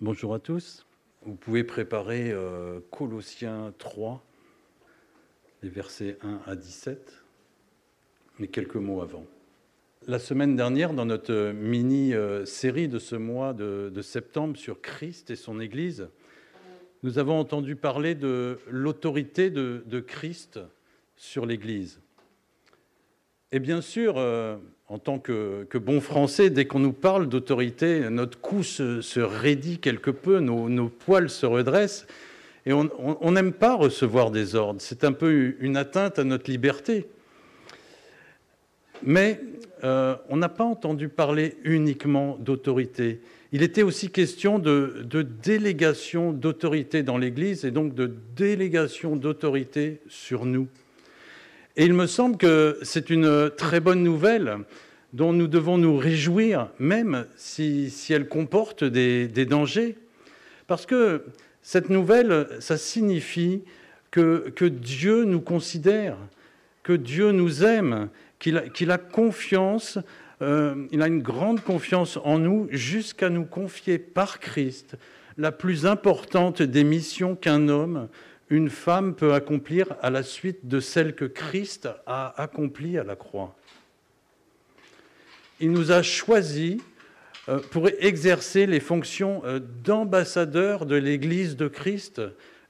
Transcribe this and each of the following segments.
Bonjour à tous. Vous pouvez préparer euh, Colossiens 3, les versets 1 à 17, mais quelques mots avant. La semaine dernière, dans notre mini-série de ce mois de, septembre sur Christ et son Église, nous avons entendu parler de l'autorité de, Christ sur l'Église. Et bien sûr, euh, en tant que, bon français, dès qu'on nous parle d'autorité, notre cou se, raidit quelque peu, nos, poils se redressent, et on n'aime pas recevoir des ordres. C'est un peu une atteinte à notre liberté. Mais euh, on n'a pas entendu parler uniquement d'autorité. Il était aussi question de, de délégation d'autorité dans l'Église et donc de délégation d'autorité sur nous. Et il me semble que c'est une très bonne nouvelle dont nous devons nous réjouir, même si, elle comporte des, dangers. Parce que cette nouvelle, ça signifie que, Dieu nous considère, que Dieu nous aime, qu'il a, confiance, euh, il a une grande confiance en nous jusqu'à nous confier par Christ la plus importante des missions qu'un homme une femme peut accomplir à la suite de celle que Christ a accomplie à la croix. Il nous a choisis euh, pour exercer les fonctions euh, d'ambassadeur de l'Église de Christ,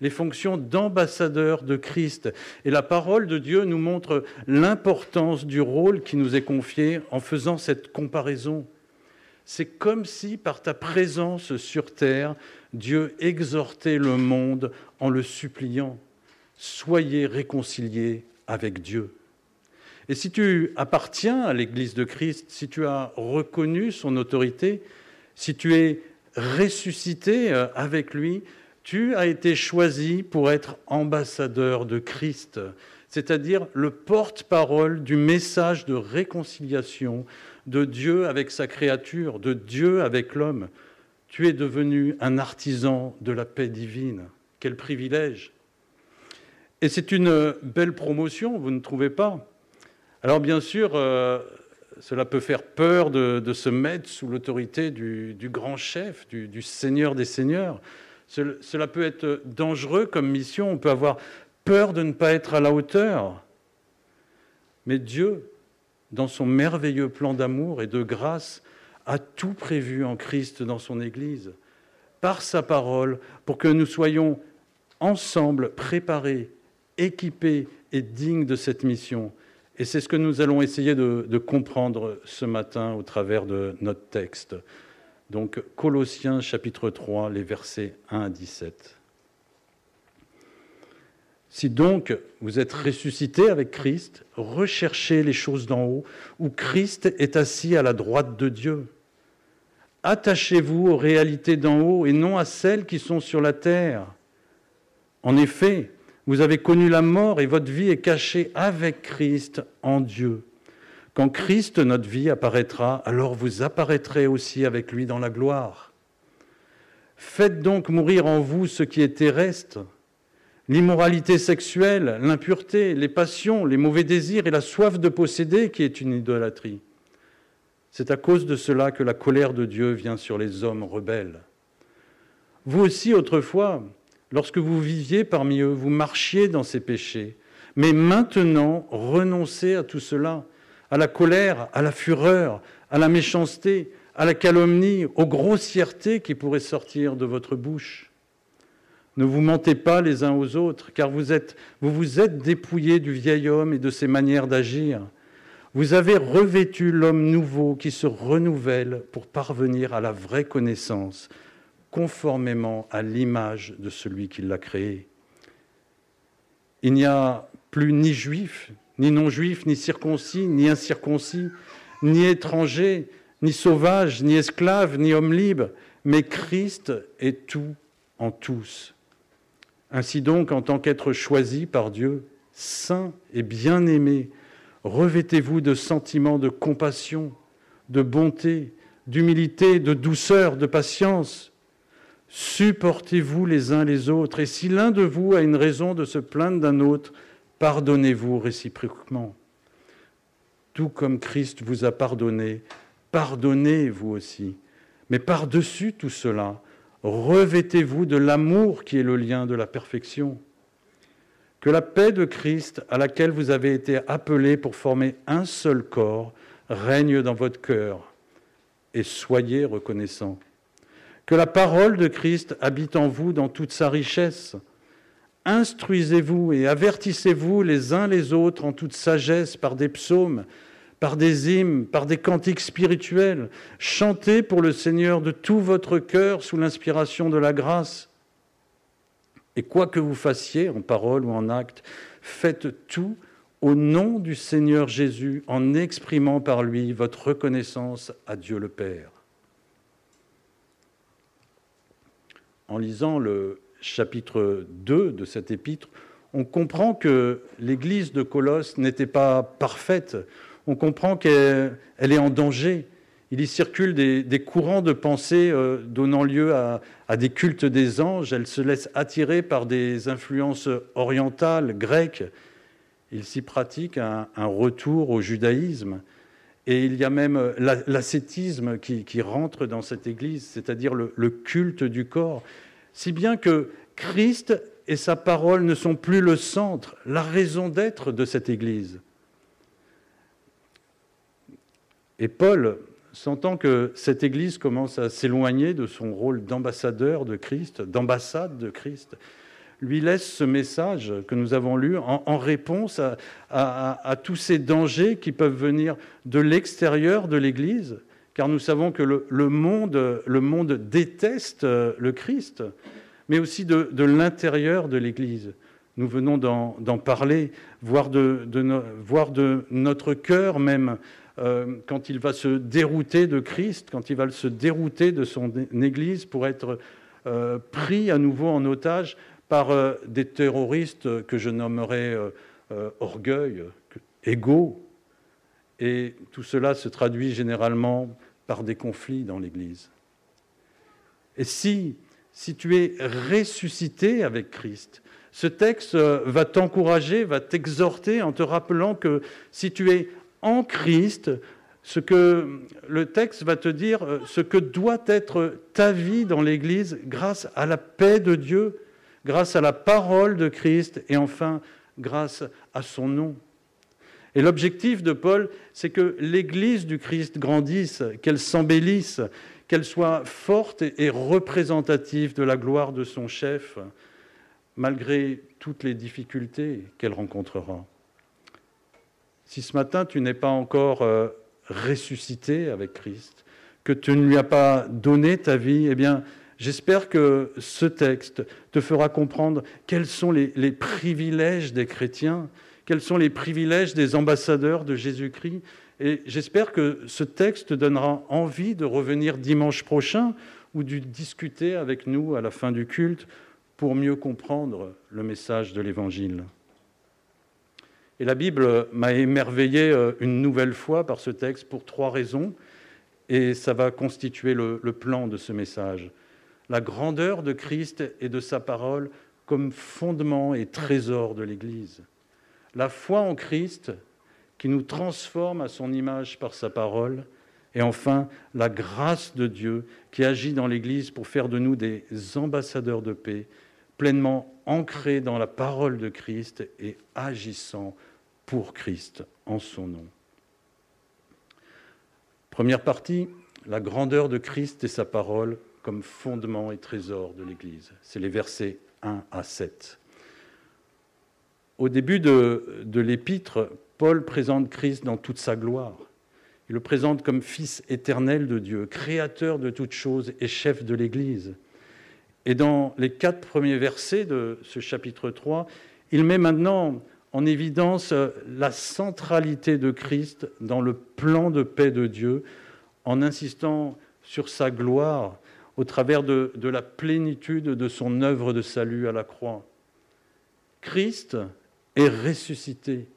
les fonctions d'ambassadeur de Christ. Et la parole de Dieu nous montre l'importance du rôle qui nous est confié en faisant cette comparaison. C'est comme si par ta présence sur terre, Dieu exhortait le monde en le suppliant, soyez réconciliés avec Dieu. Et si tu appartiens à l'Église de Christ, si tu as reconnu son autorité, si tu es ressuscité euh, avec lui, tu as été choisi pour être ambassadeur de Christ, c'est-à-dire le porte-parole du message de réconciliation de Dieu avec sa créature, de Dieu avec l'homme. Tu es devenu un artisan de la paix divine. Quel privilège. Et c'est une belle promotion, vous ne trouvez pas? Alors bien sûr, euh, cela peut faire peur de, se mettre sous l'autorité du, grand chef, du, Seigneur des Seigneurs. Cela peut être dangereux comme mission, on peut avoir peur de ne pas être à la hauteur. Mais Dieu, dans son merveilleux plan d'amour et de grâce, a tout prévu en Christ dans son Église, par sa parole, pour que nous soyons ensemble préparés, équipés et dignes de cette mission. Et c'est ce que nous allons essayer de, comprendre ce matin au travers de notre texte. Donc Colossiens chapitre 3, les versets 1 à 17. Si donc vous êtes ressuscité avec Christ, recherchez les choses d'en haut, où Christ est assis à la droite de Dieu. Attachez-vous aux réalités d'en haut et non à celles qui sont sur la terre. En effet, vous avez connu la mort et votre vie est cachée avec Christ en Dieu. Quand Christ, notre vie, apparaîtra, alors vous apparaîtrez aussi avec lui dans la gloire. Faites donc mourir en vous ce qui est terrestre l'immoralité sexuelle, l'impureté, les passions, les mauvais désirs et la soif de posséder qui est une idolâtrie. C'est à cause de cela que la colère de Dieu vient sur les hommes rebelles. Vous aussi, autrefois, lorsque vous viviez parmi eux, vous marchiez dans ces péchés. Mais maintenant, renoncez à tout cela, à la colère, à la fureur, à la méchanceté, à la calomnie, aux grossièretés qui pourraient sortir de votre bouche. Ne vous mentez pas les uns aux autres, car vous, êtes, vous vous êtes dépouillés du vieil homme et de ses manières d'agir. Vous avez revêtu l'homme nouveau qui se renouvelle pour parvenir à la vraie connaissance, conformément à l'image de celui qui l'a créé. Il n'y a plus ni juif, ni non-juif, ni circoncis, ni incirconcis, ni étranger, ni sauvage, ni esclave, ni homme libre, mais Christ est tout en tous. Ainsi donc, en tant qu'être choisi par Dieu, saint et bien-aimé, revêtez-vous de sentiments de compassion, de bonté, d'humilité, de douceur, de patience. Supportez-vous les uns les autres, et si l'un de vous a une raison de se plaindre d'un autre, pardonnez-vous réciproquement. Tout comme Christ vous a pardonné, pardonnez vous aussi. Mais par-dessus tout cela, Revêtez-vous de l'amour qui est le lien de la perfection. Que la paix de Christ, à laquelle vous avez été appelés pour former un seul corps, règne dans votre cœur et soyez reconnaissants. Que la parole de Christ habite en vous dans toute sa richesse. Instruisez-vous et avertissez-vous les uns les autres en toute sagesse par des psaumes, par des hymnes, par des cantiques spirituels. Chantez pour le Seigneur de tout votre cœur sous l'inspiration de la grâce. Et quoi que vous fassiez en parole ou en acte, faites tout au nom du Seigneur Jésus en exprimant par lui votre reconnaissance à Dieu le Père. En lisant le chapitre 2 de cet épître, on comprend que l'église de Colosse n'était pas parfaite, on comprend qu'elle est en danger. Il y circule des, courants de pensée euh, donnant lieu à, des cultes des anges, elle se laisse attirer par des influences orientales, grecques, il s'y pratique un, retour au judaïsme. Et il y a même l'ascétisme qui, rentre dans cette Église, c'est-à-dire le, le, culte du corps. Si bien que Christ et sa parole ne sont plus le centre, la raison d'être de cette Église. Et Paul, sentant que cette Église commence à s'éloigner de son rôle d'ambassadeur de Christ, d'ambassade de Christ, lui laisse ce message que nous avons lu en, réponse à, tous ces dangers qui peuvent venir de l'extérieur de l'Église, car nous savons que le, monde, le monde déteste le Christ, mais aussi de, l'intérieur de l'Église. Nous venons d'en parler, voire de, voir de notre cœur même, euh, quand il va se dérouter de Christ, quand il va se dérouter de son Église pour être euh, pris à nouveau en otage par euh, des terroristes que je nommerais euh, orgueil, égaux. Et tout cela se traduit généralement par des conflits dans l'Église. Et si, si tu es ressuscité avec Christ, ce texte va t'encourager, va t'exhorter en te rappelant que si tu es en Christ, ce que le texte va te dire, ce que doit être ta vie dans l'Église grâce à la paix de Dieu grâce à la parole de Christ et enfin grâce à son nom. Et l'objectif de Paul, c'est que l'Église du Christ grandisse, qu'elle s'embellisse, qu'elle soit forte et représentative de la gloire de son chef, malgré toutes les difficultés qu'elle rencontrera. Si ce matin tu n'es pas encore euh, ressuscité avec Christ, que tu ne lui as pas donné ta vie, eh bien, J'espère que ce texte te fera comprendre quels sont les, privilèges des chrétiens, quels sont les privilèges des ambassadeurs de Jésus-Christ. Et j'espère que ce texte te donnera envie de revenir dimanche prochain ou de discuter avec nous à la fin du culte pour mieux comprendre le message de l'Évangile. Et la Bible m'a émerveillé euh, une nouvelle fois par ce texte pour trois raisons, et ça va constituer le plan de ce message la grandeur de Christ et de sa parole comme fondement et trésor de l'Église. La foi en Christ qui nous transforme à son image par sa parole. Et enfin, la grâce de Dieu qui agit dans l'Église pour faire de nous des ambassadeurs de paix, pleinement ancrés dans la parole de Christ et agissant pour Christ en son nom. Première partie, la grandeur de Christ et sa parole comme fondement et trésor de l'Église. C'est les versets 1 à 7. Au début de, de l'épître, Paul présente Christ dans toute sa gloire. Il le présente comme Fils éternel de Dieu, créateur de toutes choses et chef de l'Église. Et dans les quatre premiers versets de ce chapitre 3, il met maintenant en évidence la centralité de Christ dans le plan de paix de Dieu, en insistant sur sa gloire au travers de, la plénitude de son œuvre de salut à la croix. Christ est ressuscité.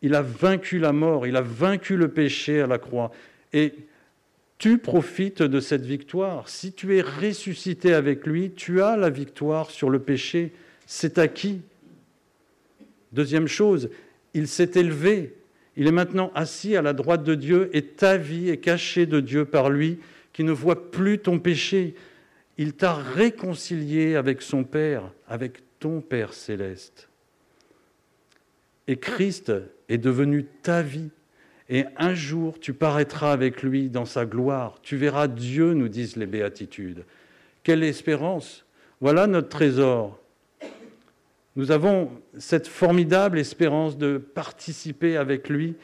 Il a vaincu la mort, il a vaincu le péché à la croix. Et tu profites de cette victoire. Si tu es ressuscité avec lui, tu as la victoire sur le péché. C'est acquis. Deuxième chose, il s'est élevé. Il est maintenant assis à la droite de Dieu et ta vie est cachée de Dieu par lui qui ne voit plus ton péché. Il t'a réconcilié avec son Père, avec ton Père céleste. Et Christ est devenu ta vie. Et un jour, tu paraîtras avec lui dans sa gloire. Tu verras Dieu, nous disent les béatitudes. Quelle espérance Voilà notre trésor. Nous avons cette formidable espérance de participer avec lui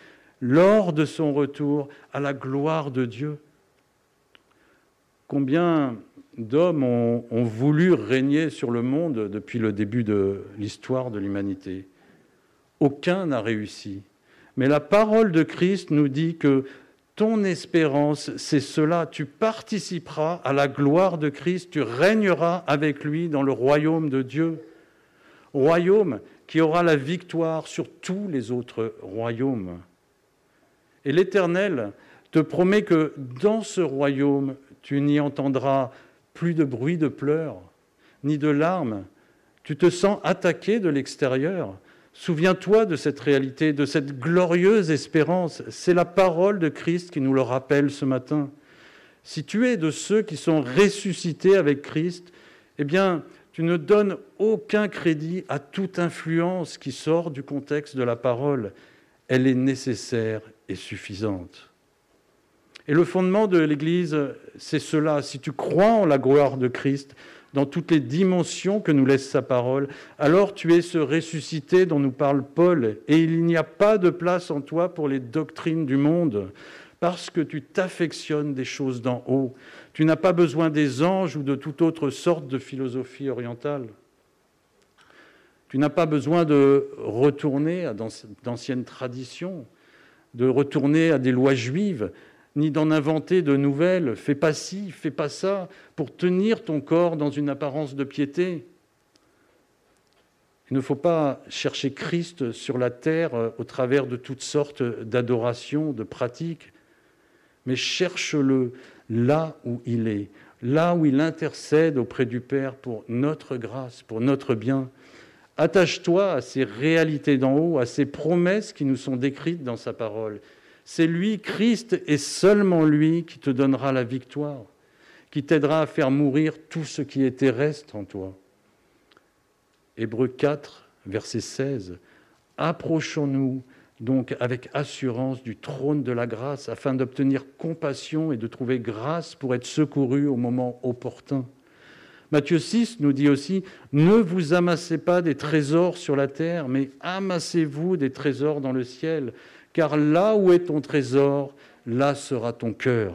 lors de son retour à la gloire de Dieu. Combien d'hommes ont, voulu régner sur le monde depuis le début de l'histoire de l'humanité Aucun n'a réussi. Mais la parole de Christ nous dit que ton espérance, c'est cela. Tu participeras à la gloire de Christ, tu régneras avec lui dans le royaume de Dieu. Royaume qui aura la victoire sur tous les autres royaumes. Et l'Éternel te promet que dans ce royaume, tu n'y entendras plus de bruit de pleurs, ni de larmes. Tu te sens attaqué de l'extérieur. Souviens-toi de cette réalité, de cette glorieuse espérance. C'est la parole de Christ qui nous le rappelle ce matin. Si tu es de ceux qui sont ressuscités avec Christ, eh bien, tu ne donnes aucun crédit à toute influence qui sort du contexte de la parole. Elle est nécessaire et suffisante. Et le fondement de l'Église, c'est cela. Si tu crois en la gloire de Christ, dans toutes les dimensions que nous laisse sa parole, alors tu es ce ressuscité dont nous parle Paul, et il n'y a pas de place en toi pour les doctrines du monde, parce que tu t'affectionnes des choses d'en haut. Tu n'as pas besoin des anges ou de toute autre sorte de philosophie orientale. Tu n'as pas besoin de retourner à d'anciennes traditions, de retourner à des lois juives ni d'en inventer de nouvelles. Fais pas ci, fais pas ça, pour tenir ton corps dans une apparence de piété. Il ne faut pas chercher Christ sur la terre euh, au travers de toutes sortes d'adorations, de pratiques, mais cherche-le là où il est, là où il intercède auprès du Père pour notre grâce, pour notre bien. Attache-toi à ces réalités d'en haut, à ces promesses qui nous sont décrites dans sa parole. C'est lui, Christ, et seulement lui qui te donnera la victoire, qui t'aidera à faire mourir tout ce qui est terrestre en toi. Hébreu 4, verset 16. Approchons-nous donc avec assurance du trône de la grâce afin d'obtenir compassion et de trouver grâce pour être secouru au moment opportun. Matthieu 6 nous dit aussi, ne vous amassez pas des trésors sur la terre, mais amassez-vous des trésors dans le ciel, car là où est ton trésor, là sera ton cœur.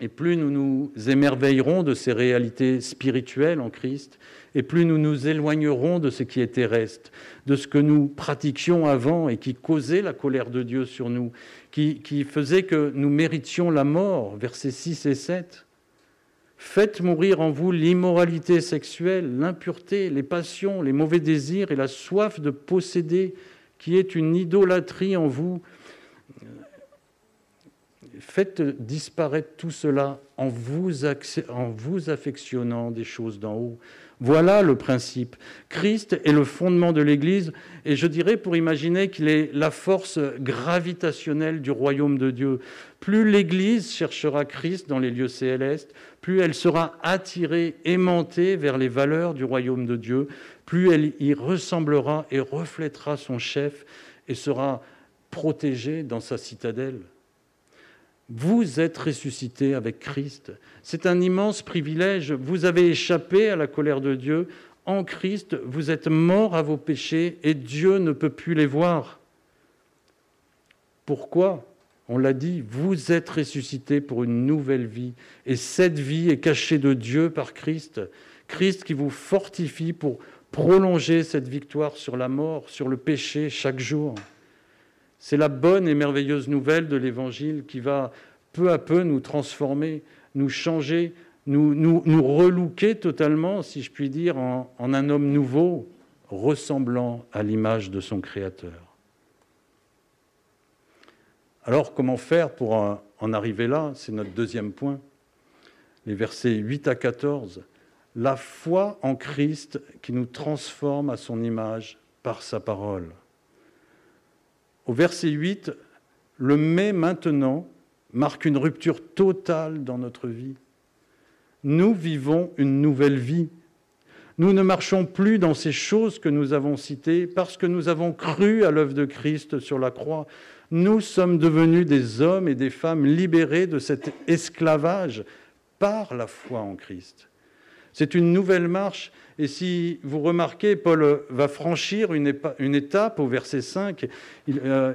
Et plus nous nous émerveillerons de ces réalités spirituelles en Christ, et plus nous nous éloignerons de ce qui est terrestre, de ce que nous pratiquions avant et qui causait la colère de Dieu sur nous, qui, qui faisait que nous méritions la mort, versets 6 et 7. Faites mourir en vous l'immoralité sexuelle, l'impureté, les passions, les mauvais désirs et la soif de posséder, qui est une idolâtrie en vous. Faites disparaître tout cela en vous, affectionnant des choses d'en haut. Voilà le principe. Christ est le fondement de l'Église et je dirais pour imaginer qu'il est la force gravitationnelle du royaume de Dieu. Plus l'Église cherchera Christ dans les lieux célestes, plus elle sera attirée, aimantée vers les valeurs du royaume de Dieu, plus elle y ressemblera et reflètera son chef et sera protégée dans sa citadelle. Vous êtes ressuscité avec Christ. C'est un immense privilège. Vous avez échappé à la colère de Dieu. En Christ, vous êtes mort à vos péchés et Dieu ne peut plus les voir. Pourquoi? On l'a dit, vous êtes ressuscité pour une nouvelle vie. Et cette vie est cachée de Dieu par Christ. Christ qui vous fortifie pour prolonger cette victoire sur la mort, sur le péché chaque jour. C'est la bonne et merveilleuse nouvelle de l'Évangile qui va peu à peu nous transformer, nous changer, nous, nous, nous relooker totalement, si je puis dire, en, en un homme nouveau, ressemblant à l'image de son Créateur. Alors, comment faire pour en arriver là? C'est notre deuxième point. Les versets 8 à 14 la foi en Christ qui nous transforme à son image par sa parole. Au verset 8, le mais maintenant marque une rupture totale dans notre vie. nous vivons une nouvelle vie. Nous ne marchons plus dans ces choses que nous avons citées parce que nous avons cru à l'œuvre de Christ sur la croix. Nous sommes devenus des hommes et des femmes libérés de cet esclavage par la foi en Christ. C'est une nouvelle marche. Et si vous remarquez, Paul va franchir une, étape au verset 5. Euh,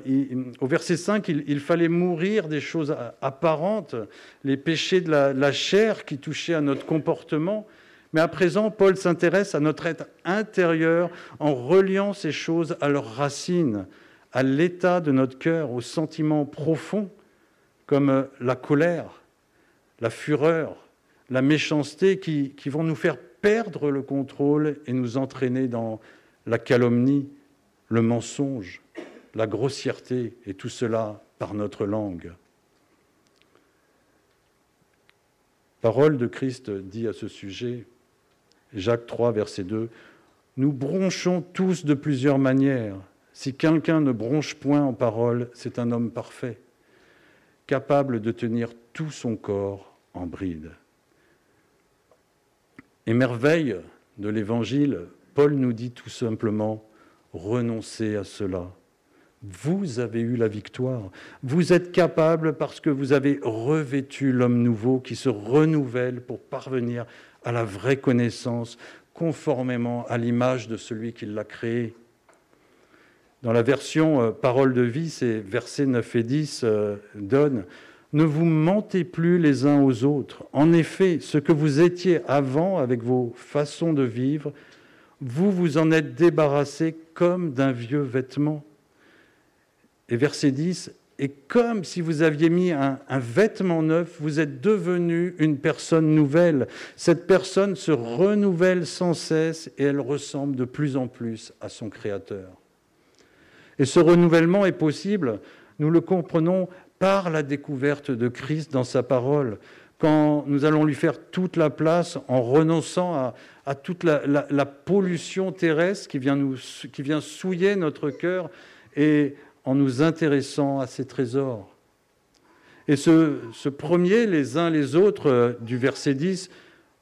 au verset 5, il, fallait mourir des choses apparentes, les péchés de la chair qui touchaient à notre comportement. Mais à présent, Paul s'intéresse à notre être intérieur en reliant ces choses à leurs racines, à l'état de notre cœur, aux sentiments profonds comme la colère, la fureur, la méchanceté qui, qui vont nous faire perdre le contrôle et nous entraîner dans la calomnie, le mensonge, la grossièreté, et tout cela par notre langue. Parole de Christ dit à ce sujet, Jacques 3, verset 2, Nous bronchons tous de plusieurs manières. Si quelqu'un ne bronche point en parole, c'est un homme parfait, capable de tenir tout son corps en bride. Et merveille de l'Évangile, Paul nous dit tout simplement, renoncez à cela. Vous avez eu la victoire. Vous êtes capable parce que vous avez revêtu l'homme nouveau qui se renouvelle pour parvenir à la vraie connaissance, conformément à l'image de celui qui l'a créé. Dans la version euh, Parole de vie, ces versets 9 et 10 euh, donnent Ne vous mentez plus les uns aux autres. En effet, ce que vous étiez avant avec vos façons de vivre, vous vous en êtes débarrassé comme d'un vieux vêtement. Et verset 10 et comme si vous aviez mis un, vêtement neuf, vous êtes devenu une personne nouvelle. Cette personne se renouvelle sans cesse et elle ressemble de plus en plus à son Créateur. Et ce renouvellement est possible, nous le comprenons par la découverte de Christ dans sa parole, quand nous allons lui faire toute la place en renonçant à, toute la, pollution terrestre qui vient, souiller notre cœur et en nous intéressant à ces trésors. Et ce, premier, les uns les autres, euh, du verset 10,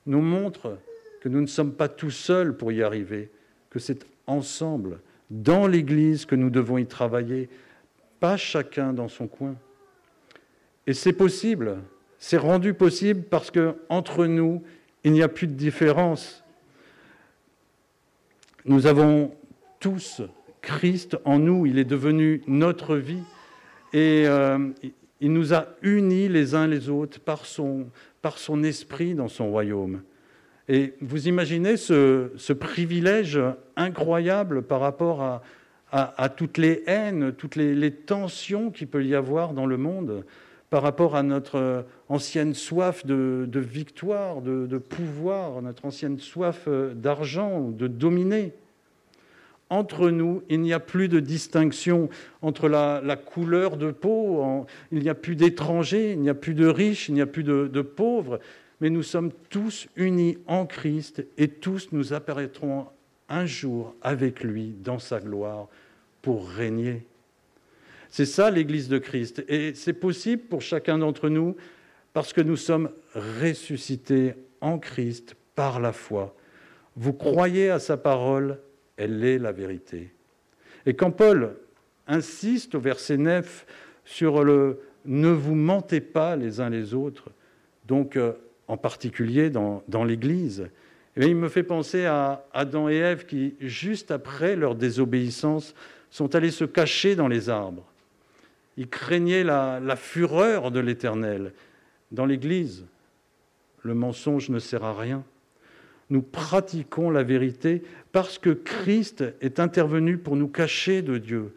nous montre que nous ne sommes pas tout seuls pour y arriver, que c'est ensemble, dans l'Église, que nous devons y travailler, pas chacun dans son coin. Et c'est possible, c'est rendu possible parce qu'entre nous, il n'y a plus de différence. Nous avons tous Christ en nous, il est devenu notre vie et euh, il nous a unis les uns les autres par son, par son esprit dans son royaume. Et vous imaginez ce, privilège incroyable par rapport à, à, toutes les haines, toutes les, tensions qu'il peut y avoir dans le monde, par rapport à notre ancienne soif de, victoire, de, pouvoir, notre ancienne soif d'argent, de dominer entre nous, il n'y a plus de distinction entre la, couleur de peau, il n'y a plus d'étrangers, il n'y a plus de riches, il n'y a plus de, pauvres, mais nous sommes tous unis en Christ et tous nous apparaîtrons un jour avec lui dans sa gloire pour régner. C'est ça l'Église de Christ et c'est possible pour chacun d'entre nous parce que nous sommes ressuscités en Christ par la foi. Vous croyez à sa parole elle est la vérité. Et quand Paul insiste au verset 9 sur le ne vous mentez pas les uns les autres, donc euh, en particulier dans, l'Église, eh il me fait penser à Adam et Ève qui, juste après leur désobéissance, sont allés se cacher dans les arbres. Ils craignaient la, la fureur de l'Éternel. Dans l'Église, le mensonge ne sert à rien nous pratiquons la vérité parce que Christ est intervenu pour nous cacher de Dieu.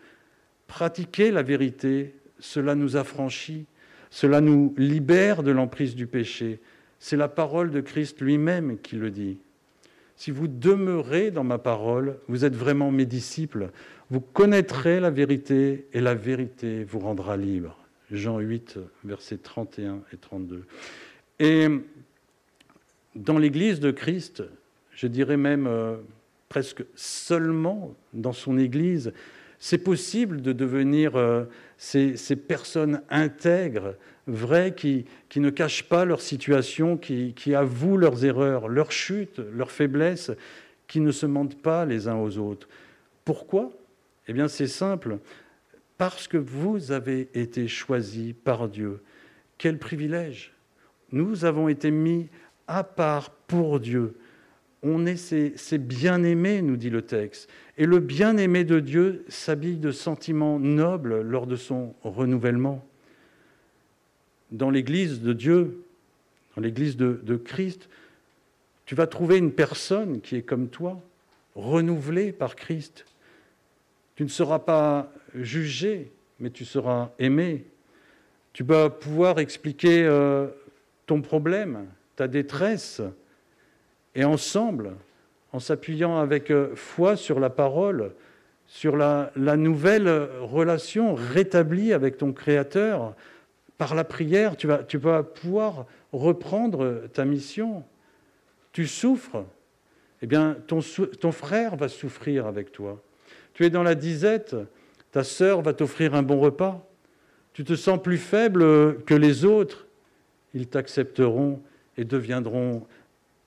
Pratiquer la vérité, cela nous affranchit, cela nous libère de l'emprise du péché. C'est la parole de Christ lui-même qui le dit. Si vous demeurez dans ma parole, vous êtes vraiment mes disciples. Vous connaîtrez la vérité et la vérité vous rendra libre. Jean 8, versets 31 et 32. Et dans l'Église de Christ, je dirais même euh, presque seulement dans son Église, C'est possible de devenir euh, ces, personnes intègres, vraies, qui, ne cachent pas leur situation, qui, qui, avouent leurs erreurs, leurs chutes, leurs faiblesses, qui ne se mentent pas les uns aux autres. Pourquoi? Eh bien c'est simple, parce que vous avez été choisis par Dieu. Quel privilège Nous avons été mis à part pour Dieu. On est ses, bien-aimés, nous dit le texte. Et le bien-aimé de Dieu s'habille de sentiments nobles lors de son renouvellement. Dans l'Église de Dieu, dans l'Église de, de Christ, tu vas trouver une personne qui est comme toi, renouvelée par Christ. Tu ne seras pas jugé, mais tu seras aimé. Tu vas pouvoir expliquer euh, ton problème, ta détresse, et ensemble, en s'appuyant avec euh, foi sur la parole, sur la, nouvelle relation rétablie avec ton Créateur, par la prière, tu vas, pouvoir reprendre ta mission. Tu souffres, eh bien, ton frère va souffrir avec toi. Tu es dans la disette, ta sœur va t'offrir un bon repas. Tu te sens plus faible que les autres, ils t'accepteront et deviendront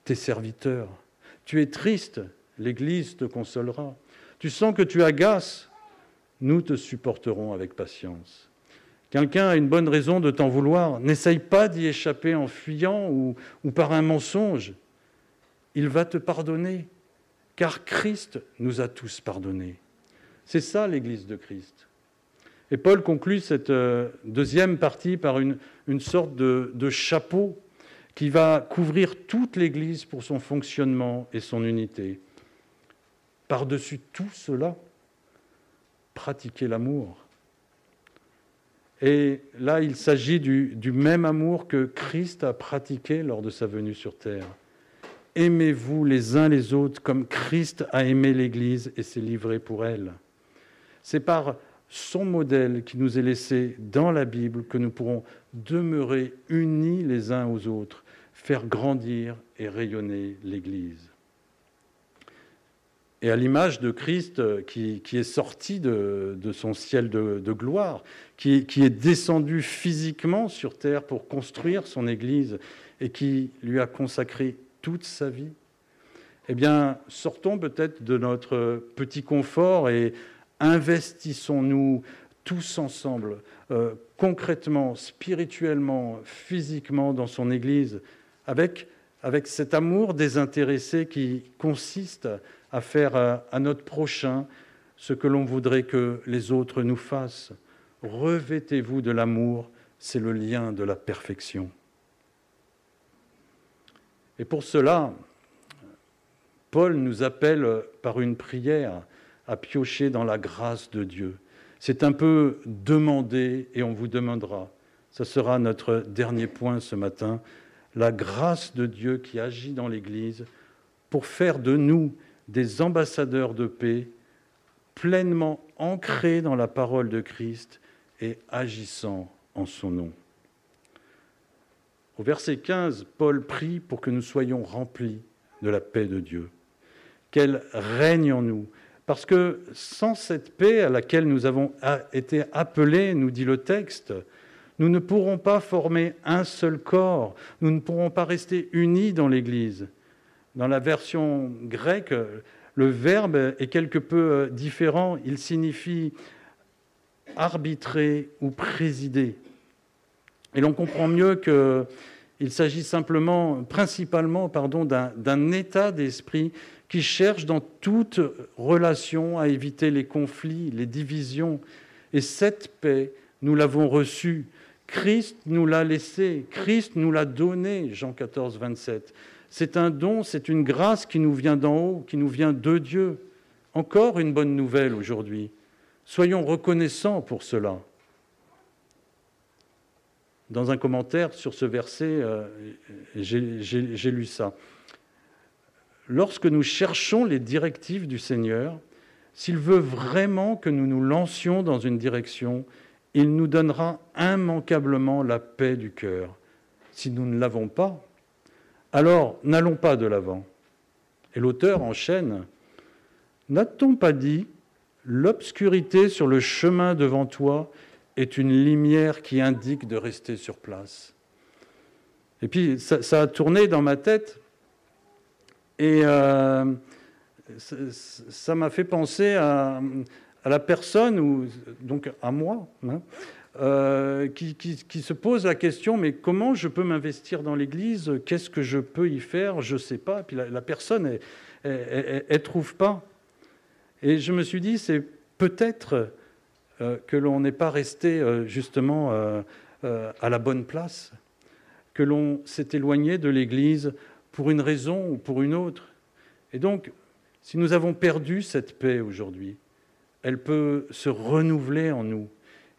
tes serviteurs. Tu es triste, l'Église te consolera. Tu sens que tu agaces, nous te supporterons avec patience. Quelqu'un a une bonne raison de t'en vouloir. N'essaye pas d'y échapper en fuyant ou, par un mensonge. Il va te pardonner, car Christ nous a tous pardonnés. C'est ça l'Église de Christ. Et Paul conclut cette euh, deuxième partie par une, sorte de, chapeau qui va couvrir toute l'Église pour son fonctionnement et son unité. Par-dessus tout cela, pratiquer l'amour. Et là, il s'agit du, même amour que Christ a pratiqué lors de sa venue sur terre. Aimez-vous les uns les autres comme Christ a aimé l'Église et s'est livré pour elle. C'est par son modèle qui nous est laissé dans la Bible que nous pourrons demeurer unis les uns aux autres, faire grandir et rayonner l'Église. Et à l'image de Christ qui, est sorti de, son ciel de, gloire, qui, qui, est descendu physiquement sur terre pour construire son Église et qui lui a consacré toute sa vie, eh bien, sortons peut-être de notre petit confort et investissons-nous tous ensemble, euh, concrètement, spirituellement, physiquement dans son Église, avec, avec cet amour désintéressé qui consiste à faire à, à notre prochain ce que l'on voudrait que les autres nous fassent. Revêtez-vous de l'amour, c'est le lien de la perfection. Et pour cela, Paul nous appelle par une prière à piocher dans la grâce de Dieu. C'est un peu demander et on vous demandera. Ce sera notre dernier point ce matin. La grâce de Dieu qui agit dans l'Église pour faire de nous des ambassadeurs de paix, pleinement ancrés dans la parole de Christ et agissant en son nom. Au verset 15, Paul prie pour que nous soyons remplis de la paix de Dieu, qu'elle règne en nous, parce que sans cette paix à laquelle nous avons été appelés, nous dit le texte, nous ne pourrons pas former un seul corps, nous ne pourrons pas rester unis dans l'Église. Dans la version grecque, le verbe est quelque peu euh, différent, il signifie arbitrer ou présider. Et l'on comprend mieux qu'il s'agit simplement, principalement, pardon, d'un état d'esprit qui cherche dans toute relation à éviter les conflits, les divisions. Et cette paix, nous l'avons reçue. Christ nous l'a laissée, Christ nous l'a donnée, Jean 14, 27. C'est un don, c'est une grâce qui nous vient d'en haut, qui nous vient de Dieu. Encore une bonne nouvelle aujourd'hui. Soyons reconnaissants pour cela. Dans un commentaire sur ce verset, euh, j'ai lu ça lorsque nous cherchons les directives du Seigneur, s'il veut vraiment que nous nous lancions dans une direction, il nous donnera immanquablement la paix du cœur. Si nous ne l'avons pas, alors n'allons pas de l'avant. Et l'auteur enchaîne, N'a-t-on pas dit L'obscurité sur le chemin devant toi est une lumière qui indique de rester sur place? Et puis ça, a tourné dans ma tête et euh, ça m'a fait penser à, la personne, ou, donc à moi, hein, euh, qui, se pose la question, mais comment je peux m'investir dans l'Église? Qu'est-ce que je peux y faire? Je ne sais pas. Puis la, personne, elle ne trouve pas. Et je me suis dit, c'est peut-être euh, que l'on n'est pas resté justement à la bonne place, que l'on s'est éloigné de l'Église pour une raison ou pour une autre. Et donc, si nous avons perdu cette paix aujourd'hui, elle peut se renouveler en nous.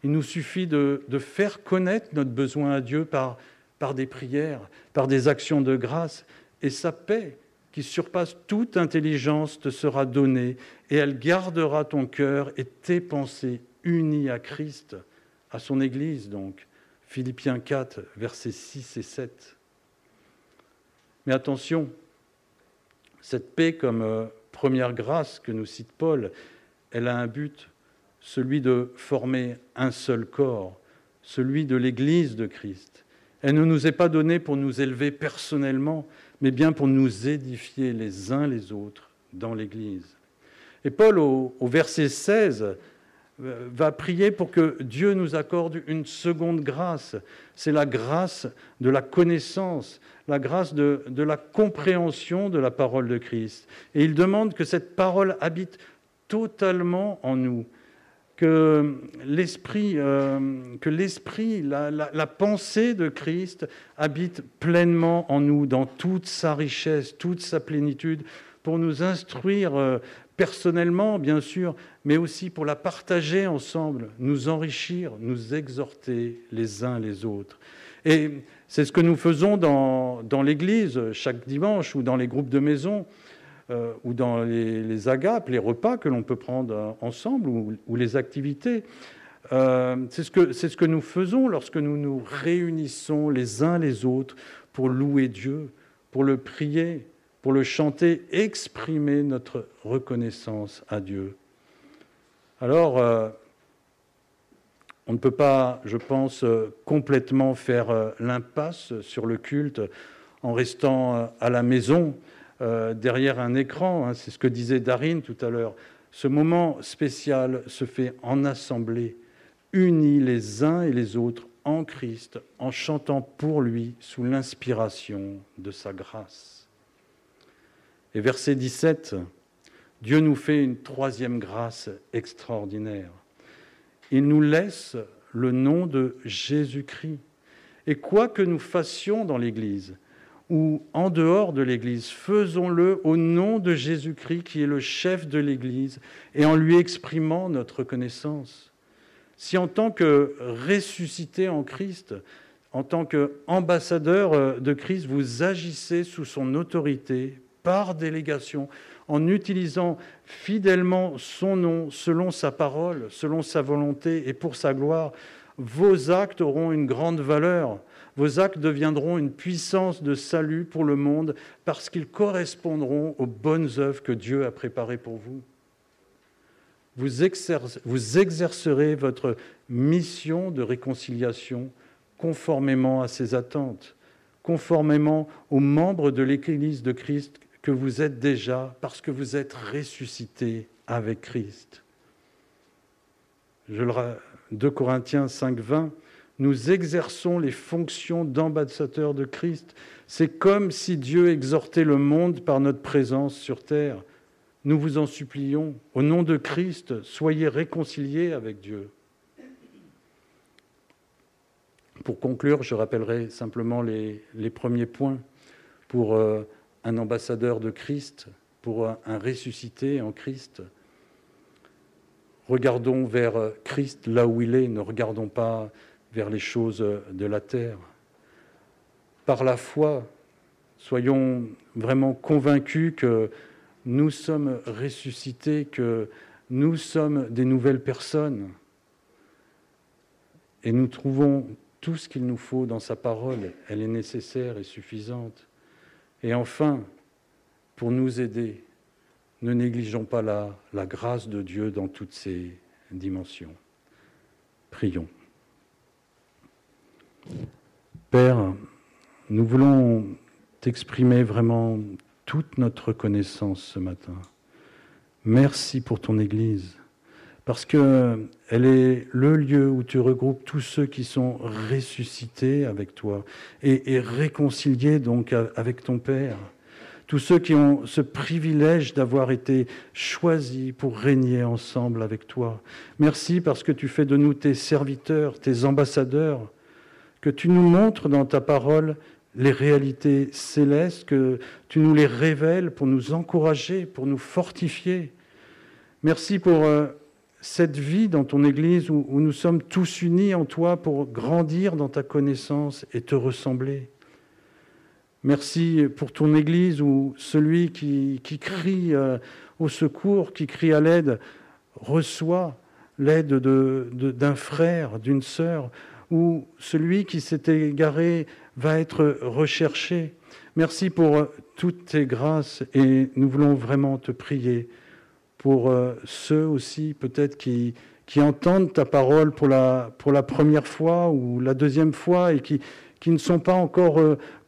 Il nous suffit de, faire connaître notre besoin à Dieu par, par des prières, par des actions de grâce, et sa paix, qui surpasse toute intelligence, te sera donnée, et elle gardera ton cœur et tes pensées unis à Christ, à son Église donc. Philippiens 4, versets 6 et 7. Mais attention, cette paix comme euh, première grâce que nous cite Paul, elle a un but, celui de former un seul corps, celui de l'Église de Christ. Elle ne nous est pas donnée pour nous élever personnellement, mais bien pour nous édifier les uns les autres dans l'Église. Et Paul, au, verset 16, euh, va prier pour que Dieu nous accorde une seconde grâce. C'est la grâce de la connaissance, la grâce de, de, la compréhension de la parole de Christ. Et il demande que cette parole habite totalement en nous, que l'esprit, euh, que l'esprit, la, pensée de Christ habite pleinement en nous, dans toute sa richesse, toute sa plénitude, pour nous instruire euh, personnellement, bien sûr, mais aussi pour la partager ensemble, nous enrichir, nous exhorter les uns les autres. Et c'est ce que nous faisons dans, l'Église chaque dimanche ou dans les groupes de maison. Euh, ou dans les, agapes, les repas que l'on peut prendre ensemble ou, les activités. Euh, c'est ce, que, ce que nous faisons lorsque nous nous réunissons les uns les autres pour louer Dieu, pour le prier, pour le chanter, exprimer notre reconnaissance à Dieu. Alors, euh, on ne peut pas, je pense, complètement faire l'impasse sur le culte en restant à la maison euh, derrière un écran. Hein, c'est ce que disait Darine tout à l'heure. Ce moment spécial se fait en assemblée, unis les uns et les autres en Christ, en chantant pour lui sous l'inspiration de sa grâce. Et verset 17, Dieu nous fait une troisième grâce extraordinaire. Il nous laisse le nom de Jésus-Christ. Et quoi que nous fassions dans l'Église, ou en dehors de l'Église. Faisons-le au nom de Jésus-Christ qui est le chef de l'Église et en lui exprimant notre connaissance. Si en tant que ressuscité en Christ, en tant qu'ambassadeur de Christ, vous agissez sous son autorité par délégation, en utilisant fidèlement son nom, selon sa parole, selon sa volonté et pour sa gloire, vos actes auront une grande valeur vos actes deviendront une puissance de salut pour le monde parce qu'ils correspondront aux bonnes œuvres que Dieu a préparées pour vous. Vous, exercerez votre mission de réconciliation conformément à ses attentes, conformément aux membres de l'Église de Christ que vous êtes déjà parce que vous êtes ressuscités avec Christ. Je le 2 Corinthiens 5, 20, nous exerçons les fonctions d'ambassadeurs de Christ. C'est comme si Dieu exhortait le monde par notre présence sur terre. Nous vous en supplions, au nom de Christ, soyez réconciliés avec Dieu. Pour conclure, je rappellerai simplement les, premiers points pour euh, un ambassadeur de Christ, pour un ressuscité en Christ. Regardons vers Christ là où il est, ne regardons pas vers les choses de la terre. Par la foi, soyons vraiment convaincus que nous sommes ressuscités, que nous sommes des nouvelles personnes. Et nous trouvons tout ce qu'il nous faut dans sa parole. Elle est nécessaire et suffisante. Et enfin, pour nous aider, ne négligeons pas la, la grâce de Dieu dans toutes ses dimensions. Prions. Père, nous voulons t'exprimer vraiment toute notre reconnaissance ce matin. Merci pour ton Église, parce qu'elle est le lieu où tu regroupes tous ceux qui sont ressuscités avec toi et, et réconciliés donc avec ton Père tous ceux qui ont ce privilège d'avoir été choisis pour régner ensemble avec toi. Merci parce que tu fais de nous tes serviteurs, tes ambassadeurs, que tu nous montres dans ta parole les réalités célestes, que tu nous les révèles pour nous encourager, pour nous fortifier. Merci pour euh, cette vie dans ton Église où, nous sommes tous unis en toi pour grandir dans ta connaissance et te ressembler. Merci pour ton Église où celui qui, crie euh, au secours, qui crie à l'aide, reçoit l'aide d'un frère, d'une sœur, où celui qui s'est égaré va être recherché. Merci pour toutes tes grâces et nous voulons vraiment te prier pour euh, ceux aussi peut-être qui, entendent ta parole pour la, première fois ou la deuxième fois et qui, ne sont pas encore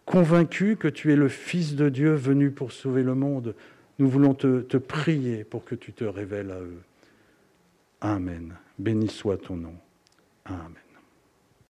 convaincus que tu es le Fils de Dieu venu pour sauver le monde. Nous voulons te prier pour que tu te révèles à eux. Amen. Béni soit ton nom. Amen.